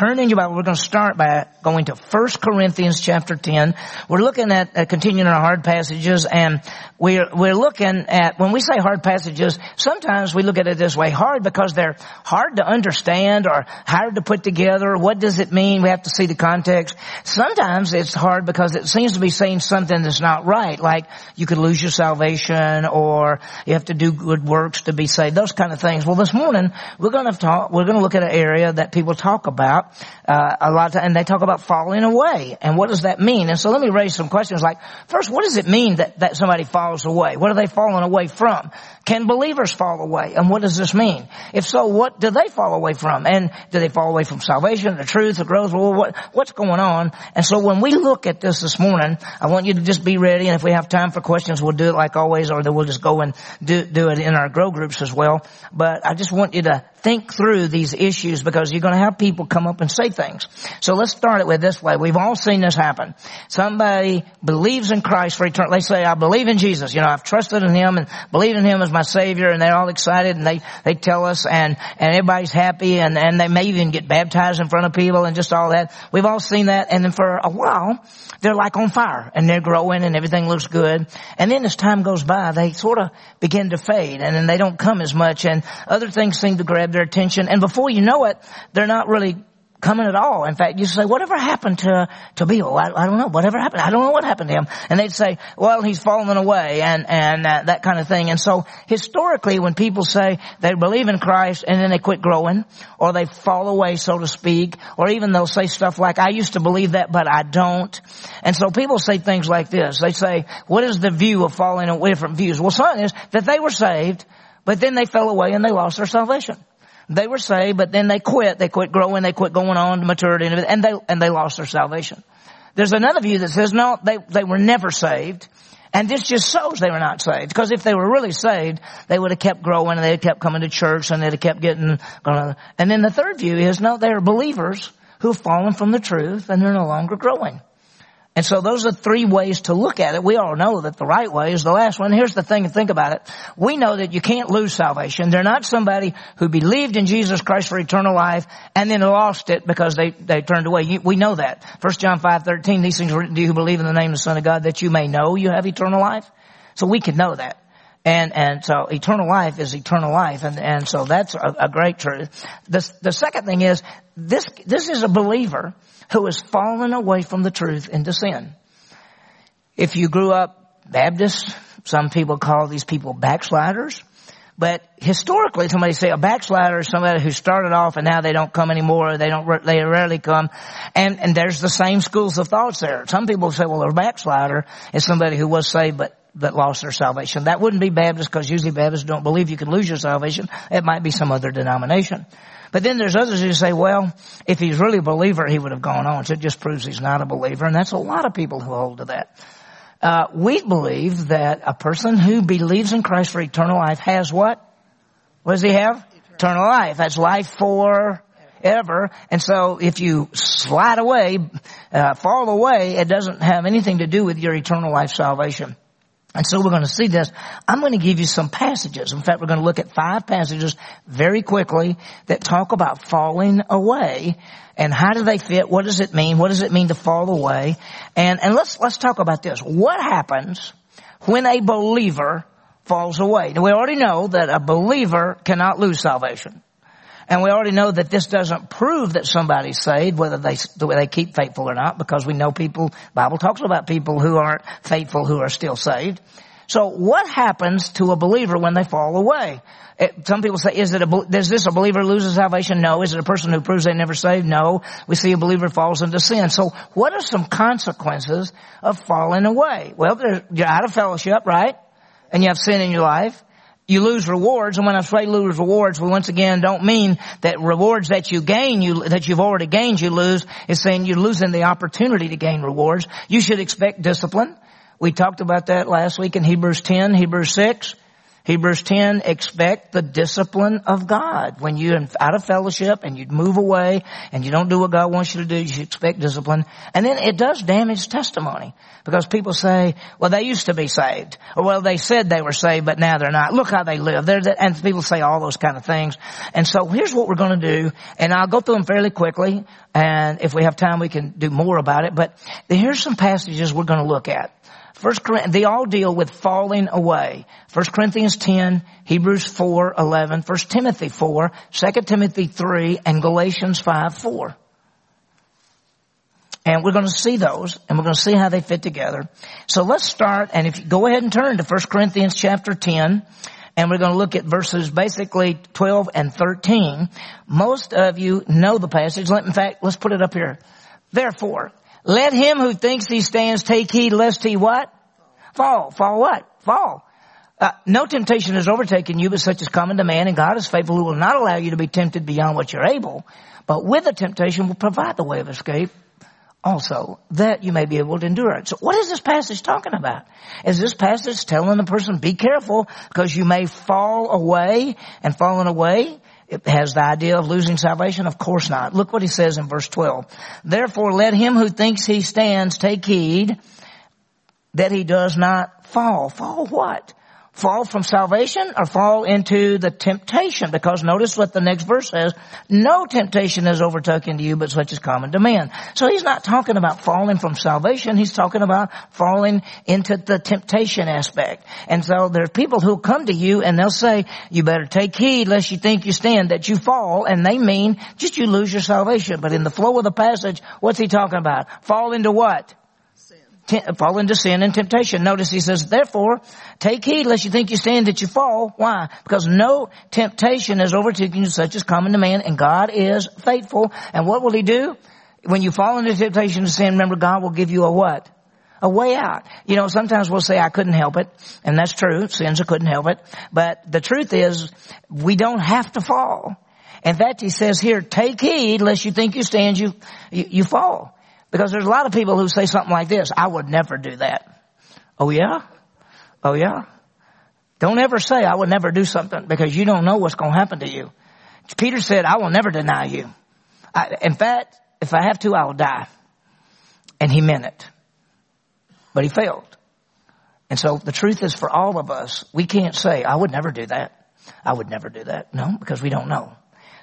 turn in your Bible, we're going to start by going to 1 Corinthians chapter 10. We're looking at, uh, continuing our hard passages and we're, we're looking at, when we say hard passages, sometimes we look at it this way, hard because they're hard to understand or hard to put together. What does it mean? We have to see the context. Sometimes it's hard because it seems to be saying something that's not right, like you could lose your salvation or you have to do good works to be saved, those kind of things. Well, this morning we're going to talk, we're going to look at an area that people talk about, uh, a lot of and they talk about falling away. And what does that mean? And so let me raise some questions like, first, what does it mean that, that somebody falls away? What are they falling away from? Can believers fall away? And what does this mean? If so, what do they fall away from? And do they fall away from salvation, the truth, the growth? Well, what, what's going on? And so when we look at this this morning, I want you to just be ready. And if we have time for questions, we'll do it like always, or then we'll just go and do, do it in our grow groups as well. But I just want you to think through these issues because you're going to have people come up and say things. So let's start it with this way. We've all seen this happen. Somebody believes in Christ for eternal. They say, I believe in Jesus. You know, I've trusted in Him and believe in Him as my Savior and they're all excited and they, they tell us and, and everybody's happy and, and they may even get baptized in front of people and just all that. We've all seen that and then for a while, they're like on fire and they're growing and everything looks good. And then as time goes by, they sort of begin to fade and then they don't come as much and other things seem to grab their attention. And before you know it, they're not really coming at all. In fact, you say, whatever happened to, to Bill? I, I, don't know. Whatever happened? I don't know what happened to him. And they'd say, well, he's fallen away and, and uh, that kind of thing. And so historically, when people say they believe in Christ and then they quit growing or they fall away, so to speak, or even they'll say stuff like, I used to believe that, but I don't. And so people say things like this. They say, what is the view of falling away from views? Well, some is that they were saved, but then they fell away and they lost their salvation. They were saved, but then they quit. They quit growing. They quit going on to maturity and they, and they lost their salvation. There's another view that says no, they, they were never saved. And this just shows they were not saved. Because if they were really saved, they would have kept growing and they'd have kept coming to church and they'd have kept getting, and then the third view is no, they are believers who've fallen from the truth and they're no longer growing. And so those are three ways to look at it. We all know that the right way is the last one. Here's the thing to think about it. We know that you can't lose salvation. They're not somebody who believed in Jesus Christ for eternal life and then lost it because they, they turned away. We know that. 1 John 5, 13, these things written to you who believe in the name of the Son of God that you may know you have eternal life. So we can know that. And, and so eternal life is eternal life. And, and so that's a, a great truth. The, the second thing is this, this is a believer who has fallen away from the truth into sin. If you grew up Baptist, some people call these people backsliders. But historically, somebody say a backslider is somebody who started off and now they don't come anymore. They don't, they rarely come. And, and there's the same schools of thoughts there. Some people say, well, a backslider is somebody who was saved but, but lost their salvation. That wouldn't be Baptist because usually Baptists don't believe you can lose your salvation. It might be some other denomination. But then there's others who say, well, if he's really a believer, he would have gone on. So it just proves he's not a believer. And that's a lot of people who hold to that. Uh, we believe that a person who believes in Christ for eternal life has what? What does he have? Eternal, eternal life. That's life for ever. And so if you slide away, uh, fall away, it doesn't have anything to do with your eternal life salvation. And so we're going to see this. I'm going to give you some passages. In fact, we're going to look at five passages very quickly that talk about falling away and how do they fit? What does it mean? What does it mean to fall away? And, and let's, let's talk about this. What happens when a believer falls away? Now we already know that a believer cannot lose salvation. And we already know that this doesn't prove that somebody's saved, whether they, they keep faithful or not, because we know people, Bible talks about people who aren't faithful who are still saved. So what happens to a believer when they fall away? It, some people say, is it a, does this a believer loses salvation? No. Is it a person who proves they never saved? No. We see a believer falls into sin. So what are some consequences of falling away? Well, you're out of fellowship, right? And you have sin in your life you lose rewards. And when I say lose rewards, we once again don't mean that rewards that you gain, you, that you've already gained, you lose. It's saying you're losing the opportunity to gain rewards. You should expect discipline. We talked about that last week in Hebrews 10, Hebrews 6. Hebrews 10, expect the discipline of God. When you're out of fellowship and you move away and you don't do what God wants you to do, you should expect discipline. And then it does damage testimony because people say, well, they used to be saved. Or well, they said they were saved, but now they're not. Look how they live. The, and people say all those kind of things. And so here's what we're going to do. And I'll go through them fairly quickly. And if we have time, we can do more about it. But here's some passages we're going to look at. First, they all deal with falling away. 1 Corinthians 10, Hebrews 4, 11, 1 Timothy 4, 2 Timothy 3, and Galatians 5, 4. And we're going to see those, and we're going to see how they fit together. So let's start, and if you go ahead and turn to 1 Corinthians chapter 10, and we're going to look at verses basically 12 and 13. Most of you know the passage. In fact, let's put it up here. Therefore, let him who thinks he stands take heed lest he what? Fall. Fall what? Fall. Uh, no temptation has overtaken you, but such is common to man, and God is faithful who will not allow you to be tempted beyond what you're able, but with the temptation will provide the way of escape also, that you may be able to endure it. So what is this passage talking about? Is this passage telling the person, be careful, because you may fall away, and falling away it has the idea of losing salvation? Of course not. Look what he says in verse 12. Therefore let him who thinks he stands take heed that he does not fall. Fall what? Fall from salvation or fall into the temptation? Because notice what the next verse says no temptation has overtaken you but such is common to man. So he's not talking about falling from salvation. He's talking about falling into the temptation aspect. And so there are people who come to you and they'll say you better take heed lest you think you stand that you fall. And they mean just you lose your salvation. But in the flow of the passage what's he talking about? Fall into what fall into sin and temptation. Notice he says, therefore, take heed lest you think you stand that you fall. Why? Because no temptation is overtaken you such as common to man and God is faithful. And what will he do? When you fall into temptation to sin, remember God will give you a what? A way out. You know, sometimes we'll say, I couldn't help it. And that's true. Sins, I couldn't help it. But the truth is, we don't have to fall. In fact, he says here, take heed lest you think you stand, you, you, you fall. Because there's a lot of people who say something like this, I would never do that. Oh yeah? Oh yeah? Don't ever say I would never do something because you don't know what's going to happen to you. Peter said, I will never deny you. I, in fact, if I have to, I will die. And he meant it. But he failed. And so the truth is for all of us, we can't say, I would never do that. I would never do that. No, because we don't know.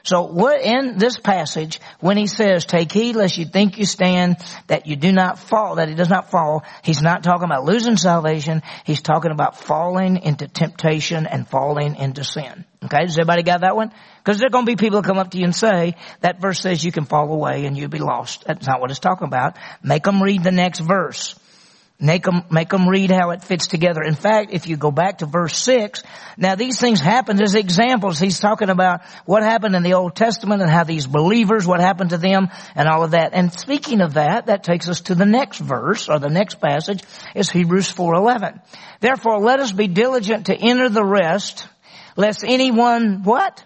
So what in this passage, when he says, take heed lest you think you stand, that you do not fall, that he does not fall, he's not talking about losing salvation, he's talking about falling into temptation and falling into sin. Okay, does everybody got that one? Because there are going to be people who come up to you and say, that verse says you can fall away and you'll be lost. That's not what it's talking about. Make them read the next verse. Make them, make them read how it fits together. In fact, if you go back to verse 6, now these things happened as examples. He's talking about what happened in the Old Testament and how these believers, what happened to them and all of that. And speaking of that, that takes us to the next verse or the next passage is Hebrews 4.11. Therefore let us be diligent to enter the rest, lest anyone, what?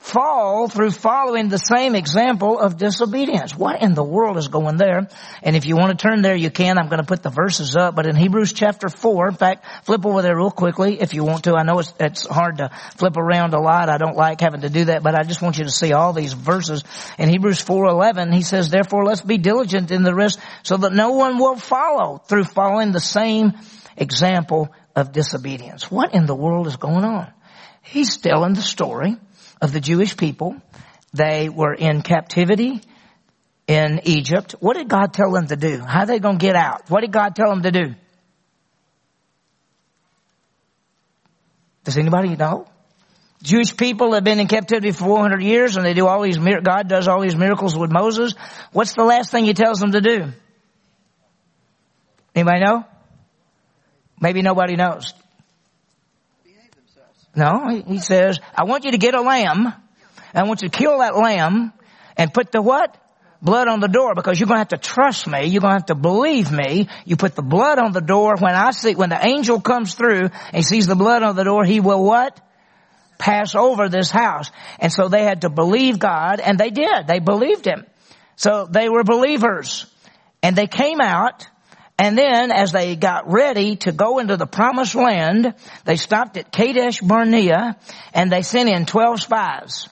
Fall through following the same example of disobedience. What in the world is going there? And if you want to turn there, you can. I'm going to put the verses up. But in Hebrews chapter 4, in fact, flip over there real quickly if you want to. I know it's, it's hard to flip around a lot. I don't like having to do that, but I just want you to see all these verses. In Hebrews 4.11, he says, therefore let's be diligent in the rest so that no one will follow through following the same example of disobedience. What in the world is going on? He's telling the story of the Jewish people. They were in captivity in Egypt. What did God tell them to do? How are they going to get out? What did God tell them to do? Does anybody know? Jewish people have been in captivity for 400 years and they do all these, God does all these miracles with Moses. What's the last thing he tells them to do? Anybody know? Maybe nobody knows. No, he says, I want you to get a lamb. I want you to kill that lamb and put the what? Blood on the door because you're going to have to trust me. You're going to have to believe me. You put the blood on the door. When I see, when the angel comes through and sees the blood on the door, he will what? Pass over this house. And so they had to believe God and they did. They believed him. So they were believers and they came out And then as they got ready to go into the promised land, they stopped at Kadesh Barnea and they sent in 12 spies.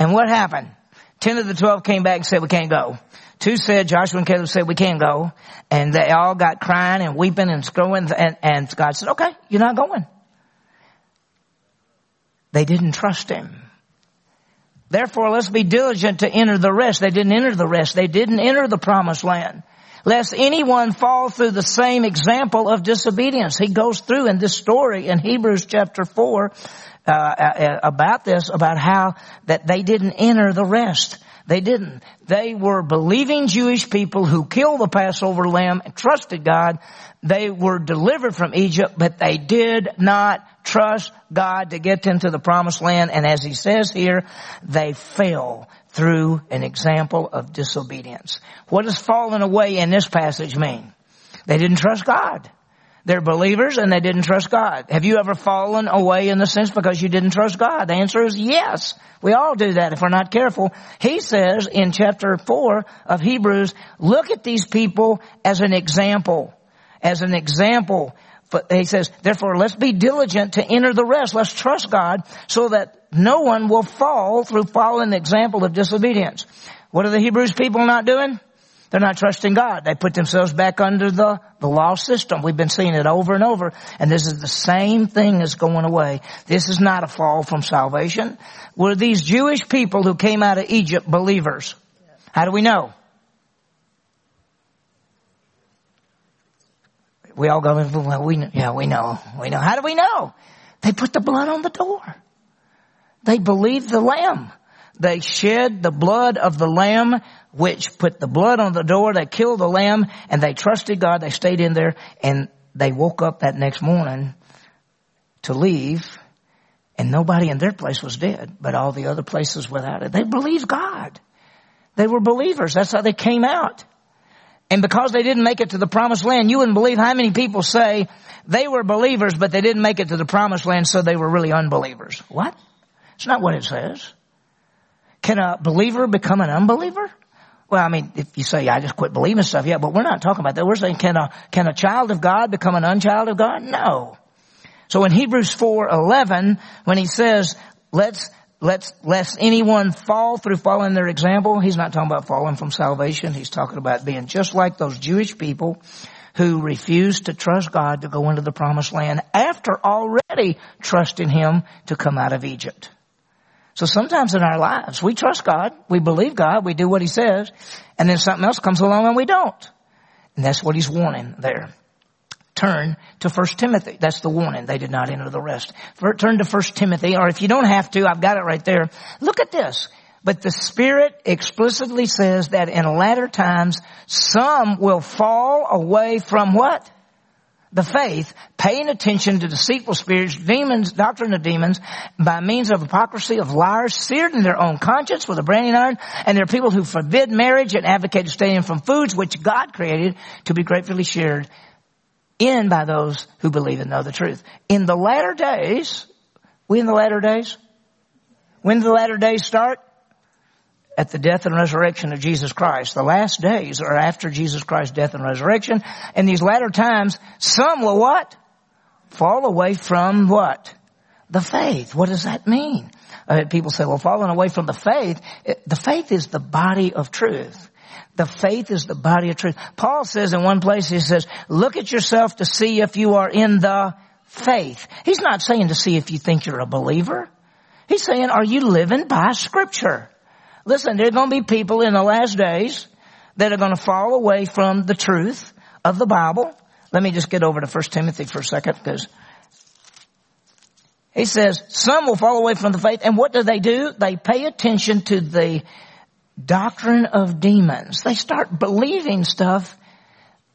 And what happened? 10 of the 12 came back and said, we can't go. Two said, Joshua and Caleb said, we can't go. And they all got crying and weeping and screwing and, and God said, okay, you're not going. They didn't trust him. Therefore, let's be diligent to enter the rest. They didn't enter the rest. They didn't enter the promised land. Lest anyone fall through the same example of disobedience. He goes through in this story in Hebrews chapter 4 uh, uh, about this, about how that they didn't enter the rest. They didn't. They were believing Jewish people who killed the Passover lamb and trusted God. They were delivered from Egypt, but they did not trust God to get them to the promised land. And as he says here, they fell through an example of disobedience. What does falling away in this passage mean? They didn't trust God. They're believers and they didn't trust God. Have you ever fallen away in the sense because you didn't trust God? The answer is yes. We all do that if we're not careful. He says in chapter four of Hebrews, look at these people as an example. As an example. But he says, therefore let's be diligent to enter the rest. Let's trust God so that no one will fall through following the example of disobedience. What are the Hebrews people not doing? They're not trusting God. They put themselves back under the, the law system. We've been seeing it over and over. And this is the same thing that's going away. This is not a fall from salvation. Were these Jewish people who came out of Egypt believers? How do we know? We all go, well, we, yeah, we know, we know. How do we know? They put the blood on the door. They believed the lamb. They shed the blood of the lamb, which put the blood on the door. They killed the lamb and they trusted God. They stayed in there and they woke up that next morning to leave and nobody in their place was dead, but all the other places without it. They believed God. They were believers. That's how they came out. And because they didn't make it to the promised land, you wouldn't believe how many people say they were believers, but they didn't make it to the promised land, so they were really unbelievers. What? It's not what it says. Can a believer become an unbeliever? Well, I mean, if you say, I just quit believing stuff, yeah, but we're not talking about that. We're saying, can a, can a child of God become an unchild of God? No. So in Hebrews 4:11, when he says, let's, let's, lest anyone fall through following their example, he's not talking about falling from salvation. He's talking about being just like those Jewish people who refused to trust God to go into the promised land after already trusting him to come out of Egypt. So sometimes in our lives, we trust God, we believe God, we do what He says, and then something else comes along and we don't. And that's what He's warning there. Turn to 1 Timothy. That's the warning. They did not enter the rest. Turn to 1 Timothy, or if you don't have to, I've got it right there. Look at this. But the Spirit explicitly says that in latter times, some will fall away from what? the faith, paying attention to deceitful spirits, demons, doctrine of demons, by means of hypocrisy of liars, seared in their own conscience with a branding iron, and there are people who forbid marriage and advocate abstaining from foods which God created to be gratefully shared in by those who believe and know the truth. In the latter days, we in the latter days? When do the latter days start? at the death and resurrection of Jesus Christ. The last days are after Jesus Christ's death and resurrection. In these latter times, some will what? Fall away from what? The faith. What does that mean? Uh, people say, well, falling away from the faith, it, the faith is the body of truth. The faith is the body of truth. Paul says in one place, he says, look at yourself to see if you are in the faith. He's not saying to see if you think you're a believer. He's saying, are you living by scripture? Listen, there are going to be people in the last days that are going to fall away from the truth of the Bible. Let me just get over to 1 Timothy for a second because he says some will fall away from the faith and what do they do? They pay attention to the doctrine of demons. They start believing stuff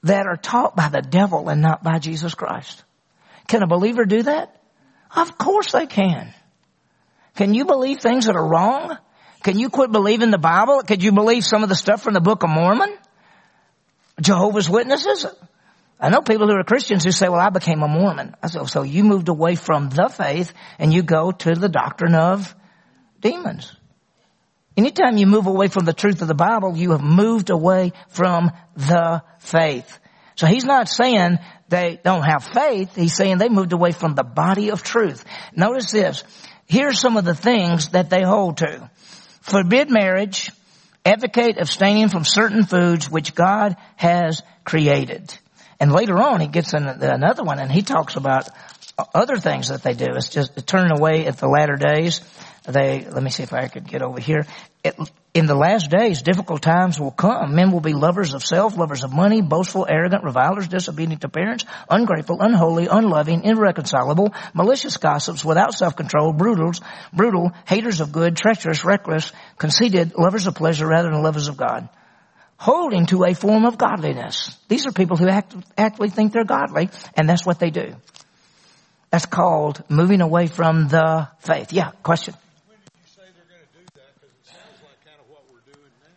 that are taught by the devil and not by Jesus Christ. Can a believer do that? Of course they can. Can you believe things that are wrong? Can you quit believing the Bible? Could you believe some of the stuff from the Book of Mormon? Jehovah's Witnesses? I know people who are Christians who say, well, I became a Mormon. I said, oh, so you moved away from the faith and you go to the doctrine of demons. Anytime you move away from the truth of the Bible, you have moved away from the faith. So he's not saying they don't have faith. He's saying they moved away from the body of truth. Notice this. Here's some of the things that they hold to. Forbid marriage, advocate abstaining from certain foods which God has created. And later on he gets another one and he talks about other things that they do. It's just turning away at the latter days they, let me see if I could get over here. In the last days, difficult times will come. Men will be lovers of self, lovers of money, boastful, arrogant, revilers, disobedient to parents, ungrateful, unholy, unloving, irreconcilable, malicious gossips, without self-control, brutals, brutal, haters of good, treacherous, reckless, conceited, lovers of pleasure rather than lovers of God. Holding to a form of godliness. These are people who act, actually think they're godly, and that's what they do. That's called moving away from the faith. Yeah, question.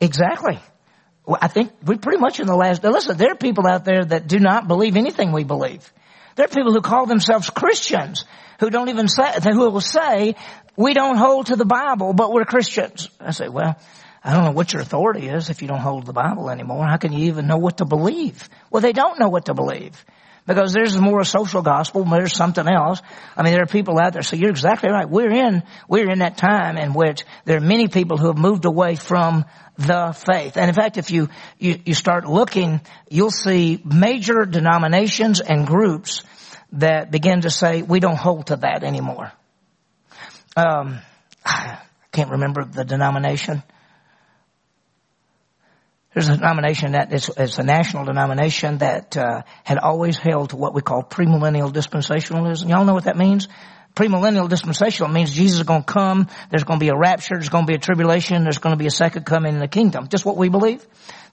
Exactly. Well, I think we pretty much in the last, listen, there are people out there that do not believe anything we believe. There are people who call themselves Christians who don't even say, who will say, we don't hold to the Bible, but we're Christians. I say, well, I don't know what your authority is if you don't hold the Bible anymore. How can you even know what to believe? Well, they don't know what to believe. Because there's more a social gospel, there's something else. I mean, there are people out there, so you're exactly right. We're in, we're in that time in which there are many people who have moved away from the faith. And in fact, if you, you, you start looking, you'll see major denominations and groups that begin to say, we don't hold to that anymore. Um, I can't remember the denomination. There's a denomination that is, a national denomination that uh, had always held to what we call premillennial dispensationalism. Y'all know what that means? Premillennial dispensational means Jesus is going to come. There's going to be a rapture. There's going to be a tribulation. There's going to be a second coming in the kingdom. Just what we believe.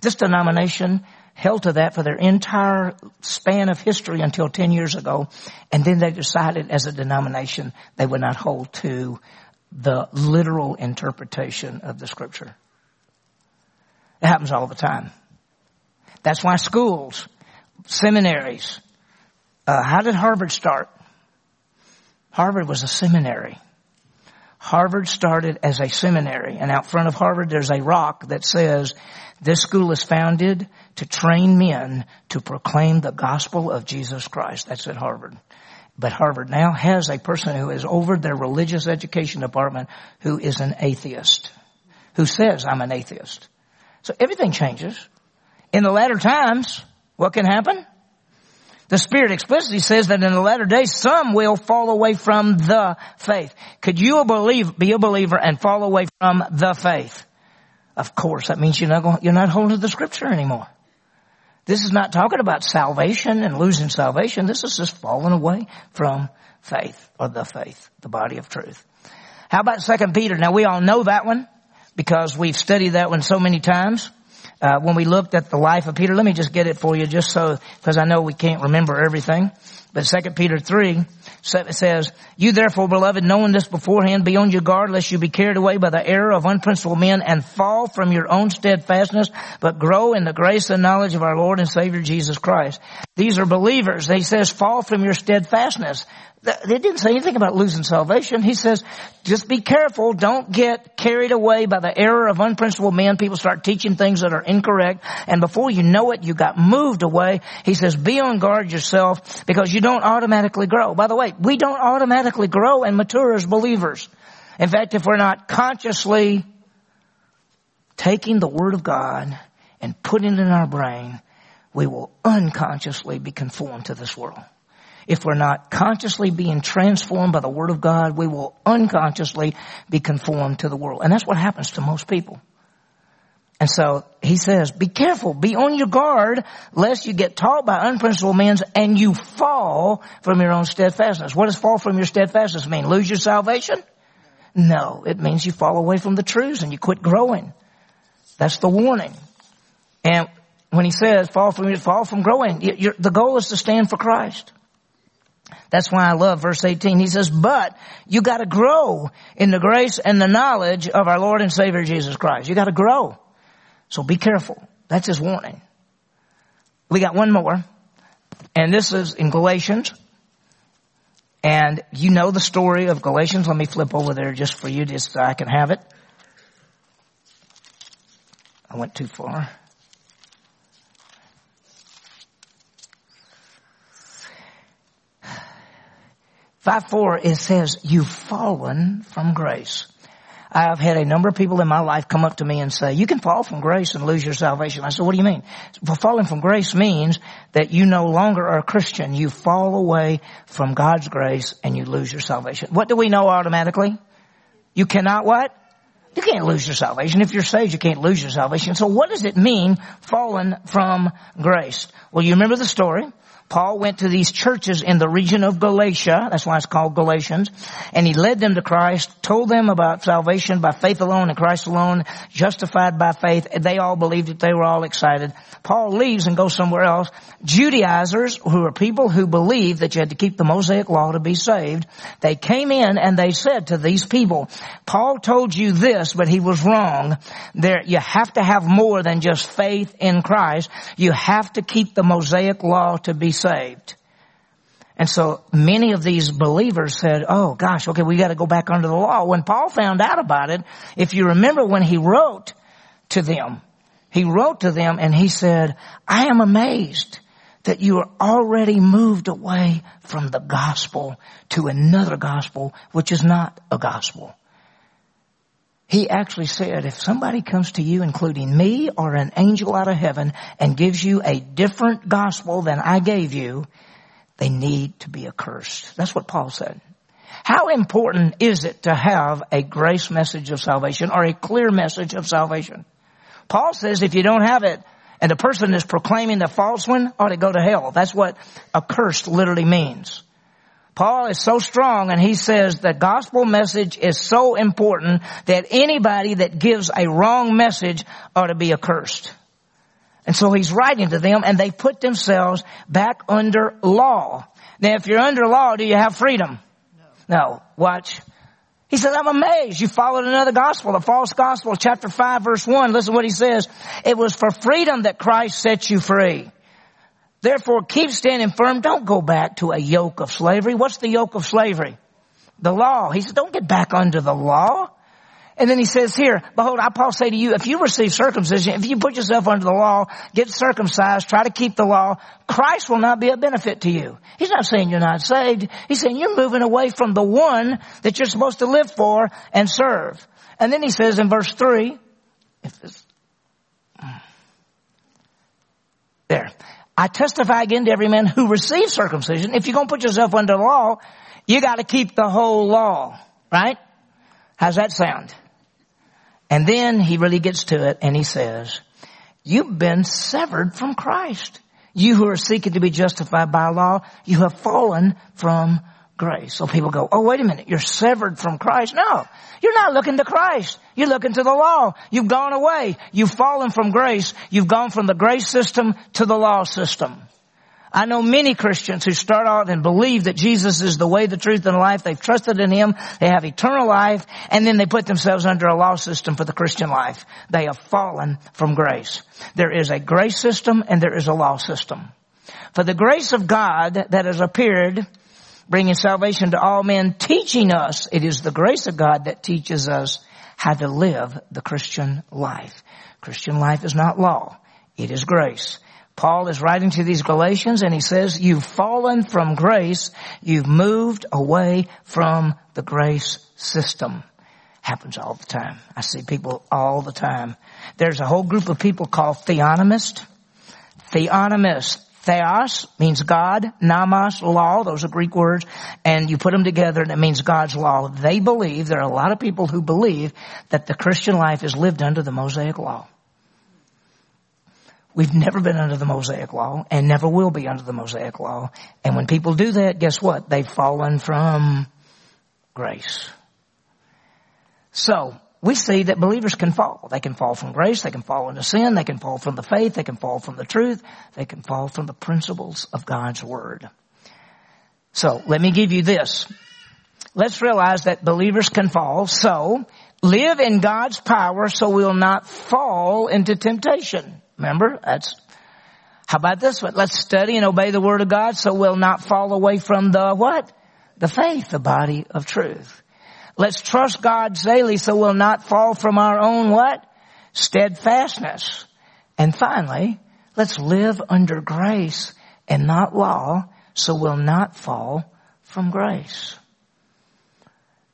This denomination held to that for their entire span of history until 10 years ago. And then they decided as a denomination they would not hold to the literal interpretation of the scripture. It happens all the time. That's why schools, seminaries, uh, how did Harvard start? Harvard was a seminary. Harvard started as a seminary and out front of Harvard there's a rock that says this school is founded to train men to proclaim the gospel of Jesus Christ. That's at Harvard. But Harvard now has a person who is over their religious education department who is an atheist, who says, I'm an atheist. So everything changes. In the latter times, what can happen? The Spirit explicitly says that in the latter days, some will fall away from the faith. Could you believe, be a believer and fall away from the faith? Of course, that means you're not going, you're not holding to the Scripture anymore. This is not talking about salvation and losing salvation. This is just falling away from faith or the faith, the body of truth. How about Second Peter? Now we all know that one because we've studied that one so many times. Uh, when we looked at the life of Peter, let me just get it for you just so, because I know we can't remember everything. But 2 Peter 3 says, You therefore, beloved, knowing this beforehand, be on your guard lest you be carried away by the error of unprincipled men and fall from your own steadfastness, but grow in the grace and knowledge of our Lord and Savior Jesus Christ. These are believers. He says, fall from your steadfastness. They didn't say anything about losing salvation. He says, just be careful. Don't get carried away by the error of unprincipled men. People start teaching things that are incorrect. And before you know it, you got moved away. He says, be on guard yourself because you don't automatically grow. By the way, we don't automatically grow and mature as believers. In fact, if we're not consciously taking the Word of God and putting it in our brain, we will unconsciously be conformed to this world. If we're not consciously being transformed by the Word of God, we will unconsciously be conformed to the world. And that's what happens to most people. And so he says, be careful, be on your guard, lest you get taught by unprincipled men and you fall from your own steadfastness. What does fall from your steadfastness mean? Lose your salvation? No, it means you fall away from the truths and you quit growing. That's the warning. And when he says fall from fall from growing, the goal is to stand for Christ. That's why I love verse 18. He says, but you gotta grow in the grace and the knowledge of our Lord and Savior Jesus Christ. You gotta grow. So be careful. That's his warning. We got one more. And this is in Galatians. And you know the story of Galatians. Let me flip over there just for you just so I can have it. I went too far. 5 4, it says, you've fallen from grace. I've had a number of people in my life come up to me and say, you can fall from grace and lose your salvation. I said, what do you mean? Well, falling from grace means that you no longer are a Christian. You fall away from God's grace and you lose your salvation. What do we know automatically? You cannot what? You can't lose your salvation. If you're saved, you can't lose your salvation. So what does it mean, fallen from grace? Well, you remember the story. Paul went to these churches in the region of Galatia, that's why it's called Galatians, and he led them to Christ, told them about salvation by faith alone and Christ alone, justified by faith. They all believed it. They were all excited. Paul leaves and goes somewhere else. Judaizers, who are people who believe that you had to keep the Mosaic law to be saved, they came in and they said to these people, Paul told you this, but he was wrong. There, you have to have more than just faith in Christ. You have to keep the Mosaic law to be saved. And so many of these believers said, oh gosh, okay, we gotta go back under the law. When Paul found out about it, if you remember when he wrote to them, he wrote to them and he said, I am amazed that you are already moved away from the gospel to another gospel, which is not a gospel. He actually said, if somebody comes to you, including me or an angel out of heaven, and gives you a different gospel than I gave you, they need to be accursed. That's what Paul said. How important is it to have a grace message of salvation or a clear message of salvation? Paul says if you don't have it, and the person is proclaiming the false one, ought to go to hell. That's what accursed literally means. Paul is so strong and he says the gospel message is so important that anybody that gives a wrong message ought to be accursed. And so he's writing to them and they put themselves back under law. Now if you're under law, do you have freedom? No. No. Watch. He says, I'm amazed. You followed another gospel, a false gospel, chapter 5 verse 1. Listen what he says. It was for freedom that Christ set you free. Therefore, keep standing firm. Don't go back to a yoke of slavery. What's the yoke of slavery? The law. He says, don't get back under the law. And then he says here, behold, I Paul say to you, if you receive circumcision, if you put yourself under the law, get circumcised, try to keep the law, Christ will not be a benefit to you. He's not saying you're not saved. He's saying you're moving away from the one that you're supposed to live for and serve. And then he says in verse three, there, I testify again to every man who receives circumcision. If you're going to put yourself under the law, you got to keep the whole law, right? How's that sound? And then he really gets to it and he says, you've been severed from Christ. You who are seeking to be justified by law, you have fallen from grace. So people go, oh wait a minute, you're severed from Christ. No, you're not looking to Christ. You're looking to the law. You've gone away. You've fallen from grace. You've gone from the grace system to the law system. I know many Christians who start out and believe that Jesus is the way, the truth, and the life. They've trusted in Him. They have eternal life. And then they put themselves under a law system for the Christian life. They have fallen from grace. There is a grace system and there is a law system. For the grace of God that has appeared bringing salvation to all men, teaching us, it is the grace of God that teaches us how to live the Christian life. Christian life is not law. It is grace. Paul is writing to these Galatians and he says, you've fallen from grace. You've moved away from the grace system. Happens all the time. I see people all the time. There's a whole group of people called theonomists. Theonomists. Theos means God, nomos, law, those are Greek words, and you put them together and it means God's law. They believe, there are a lot of people who believe that the Christian life is lived under the Mosaic law. We've never been under the Mosaic law and never will be under the Mosaic law. And when people do that, guess what? They've fallen from grace. So, we see that believers can fall. They can fall from grace, they can fall into sin, they can fall from the faith, they can fall from the truth, they can fall from the principles of God's Word. So, let me give you this. Let's realize that believers can fall, so live in God's power so we'll not fall into temptation. Remember? That's, how about this one? Let's study and obey the Word of God so we'll not fall away from the what? The faith, the body of truth. Let's trust God daily so we'll not fall from our own what? Steadfastness. And finally, let's live under grace and not law so we'll not fall from grace.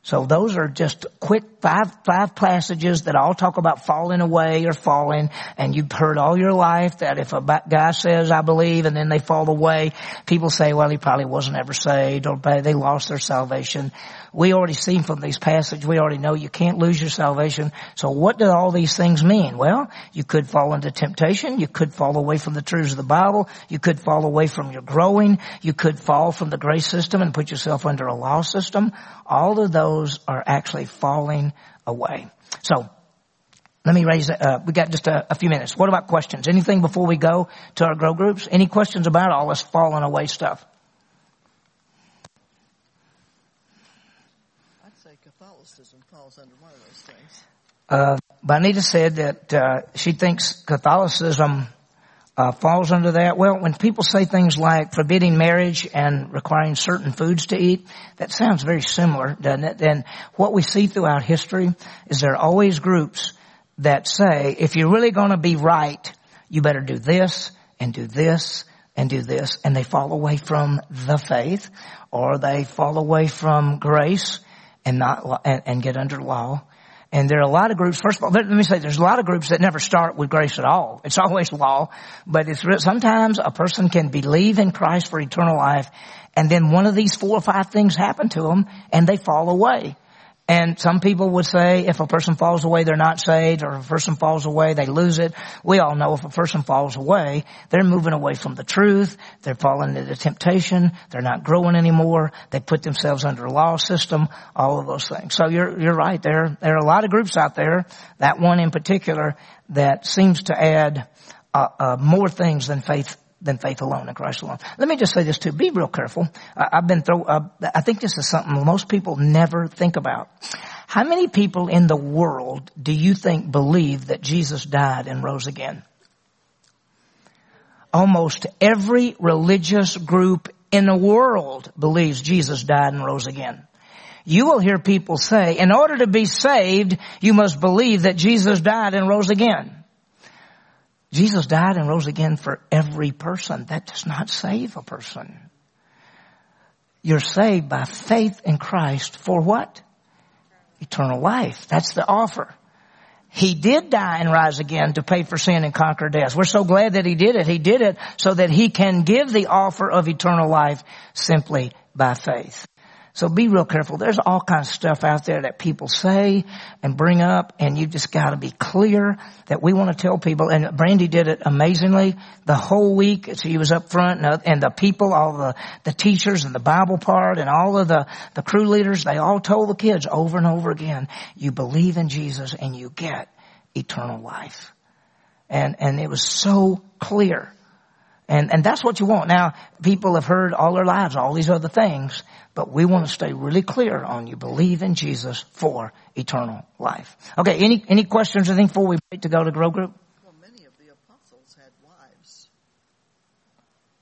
So those are just quick five, five passages that all talk about falling away or falling. And you've heard all your life that if a guy says, I believe, and then they fall away, people say, well, he probably wasn't ever saved or they lost their salvation. We already see from these passages, we already know you can't lose your salvation. So what do all these things mean? Well, you could fall into temptation. You could fall away from the truths of the Bible. You could fall away from your growing. You could fall from the grace system and put yourself under a law system. All of those are actually falling away. So, let me raise, uh, we got just a, a, few minutes. What about questions? Anything before we go to our grow groups? Any questions about all this falling away stuff? I'd say Catholicism falls under one of those things. Uh, Bonita said that uh, she thinks Catholicism uh, falls under that. Well, when people say things like forbidding marriage and requiring certain foods to eat, that sounds very similar, doesn't it? And what we see throughout history is there are always groups that say, if you're really going to be right, you better do this and do this and do this, and they fall away from the faith, or they fall away from grace, and not and, and get under law. And there are a lot of groups. First of all, let, me say, there's a lot of groups that never start with grace at all. It's always law, but it's sometimes a person can believe in Christ for eternal life, and then one of these four or five things happen to them, and they fall away. And some people would say if a person falls away, they're not saved, or if a person falls away, they lose it. We all know if a person falls away, they're moving away from the truth, they're falling into temptation, they're not growing anymore, they put themselves under a law system, all of those things. So you're, you're right, there, there are a lot of groups out there, that one in particular, that seems to add uh, uh, more things than faith than faith alone in Christ alone. Let me just say this too. Be real careful. I've been through, I think this is something most people never think about. How many people in the world do you think believe that Jesus died and rose again? Almost every religious group in the world believes Jesus died and rose again. You will hear people say, in order to be saved, you must believe that Jesus died and rose again. Jesus died and rose again for every person. That does not save a person. You're saved by faith in Christ for what? Eternal life. That's the offer. He did die and rise again to pay for sin and conquer death. We're so glad that He did it. He did it so that He can give the offer of eternal life simply by faith. So be real careful. There's all kinds of stuff out there that people say and bring up and you just gotta be clear that we want to tell people and Brandy did it amazingly the whole week. She was up front and, and the people, all the, the teachers and the Bible part and all of the, the crew leaders, they all told the kids over and over again, you believe in Jesus and you get eternal life. And, and it was so clear. And, and that's what you want. Now, people have heard all their lives all these other things, but we want to stay really clear on you believe in Jesus for eternal life. Okay, any, any questions or anything before we wait to go to grow group? Well, many of the apostles had wives.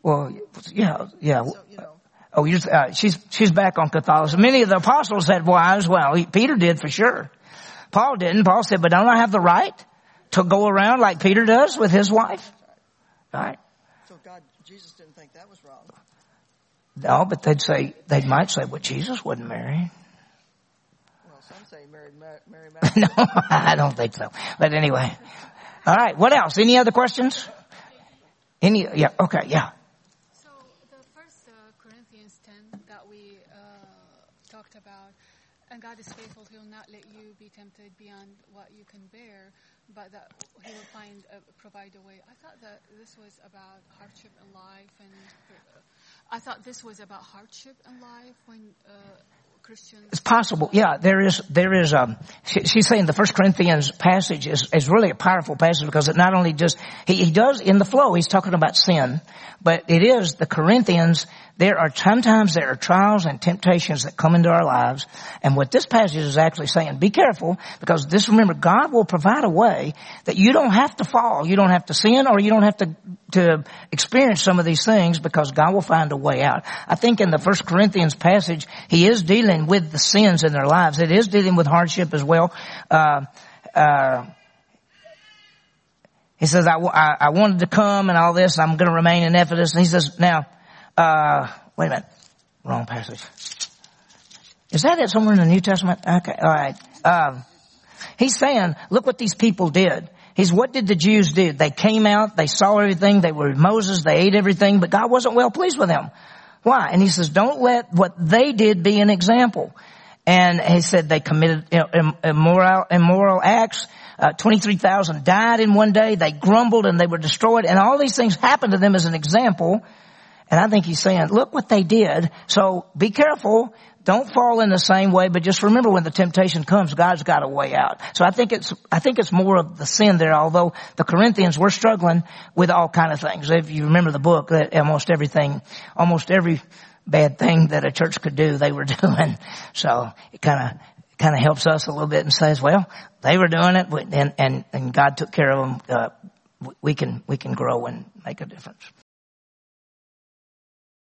Well, yeah, yeah. So, you know. Oh, you're, uh, she's, she's back on Catholicism. Many of the apostles had wives. Well, he, Peter did for sure. Paul didn't. Paul said, but don't I have the right to go around like Peter does with his wife? All right. So God, Jesus didn't think that was wrong. No, but they'd say, they might say, well, Jesus wasn't married. Well, some say married Mary Magdalene. no, I don't think so. But anyway. All right. What else? Any other questions? Any, yeah, okay, yeah. So the first uh, Corinthians 10 that we uh, talked about, and God is faithful, He'll not let you be tempted beyond what you can bear, but that He will find, uh, provide a way. I thought that this was about hardship in life and I thought this was about hardship in life when uh, It's possible. Yeah, there is. There is. Um, she, she's saying the First Corinthians passage is is really a powerful passage because it not only just he, he does in the flow. He's talking about sin, but it is the Corinthians there are sometimes there are trials and temptations that come into our lives. And what this passage is actually saying, be careful because this, remember, God will provide a way that you don't have to fall. You don't have to sin or you don't have to, to experience some of these things because God will find a way out. I think in the first Corinthians passage, he is dealing with the sins in their lives. It is dealing with hardship as well. Uh, uh, he says, I, I, I wanted to come and all this. I'm going to remain in Ephesus. And he says, now, uh, wait a minute. wrong passage. Is that it somewhere in the New Testament? Okay, alright. Um, he's saying, look what these people did. He's, what did the Jews do? They came out, they saw everything, they were Moses, they ate everything, but God wasn't well pleased with them. Why? And he says, don't let what they did be an example. And he said they committed immoral, immoral acts. Uh, 23,000 died in one day. They grumbled and they were destroyed. And all these things happened to them as an example. And I think he's saying, look what they did. So be careful. Don't fall in the same way, but just remember when the temptation comes, God's got a way out. So I think it's, I think it's more of the sin there, although the Corinthians were struggling with all kind of things. If you remember the book, that almost everything, almost every bad thing that a church could do, they were doing. So it kind of, kind of helps us a little bit and says, well, they were doing it and, and, and God took care of them. Uh, we can, we can grow and make a difference.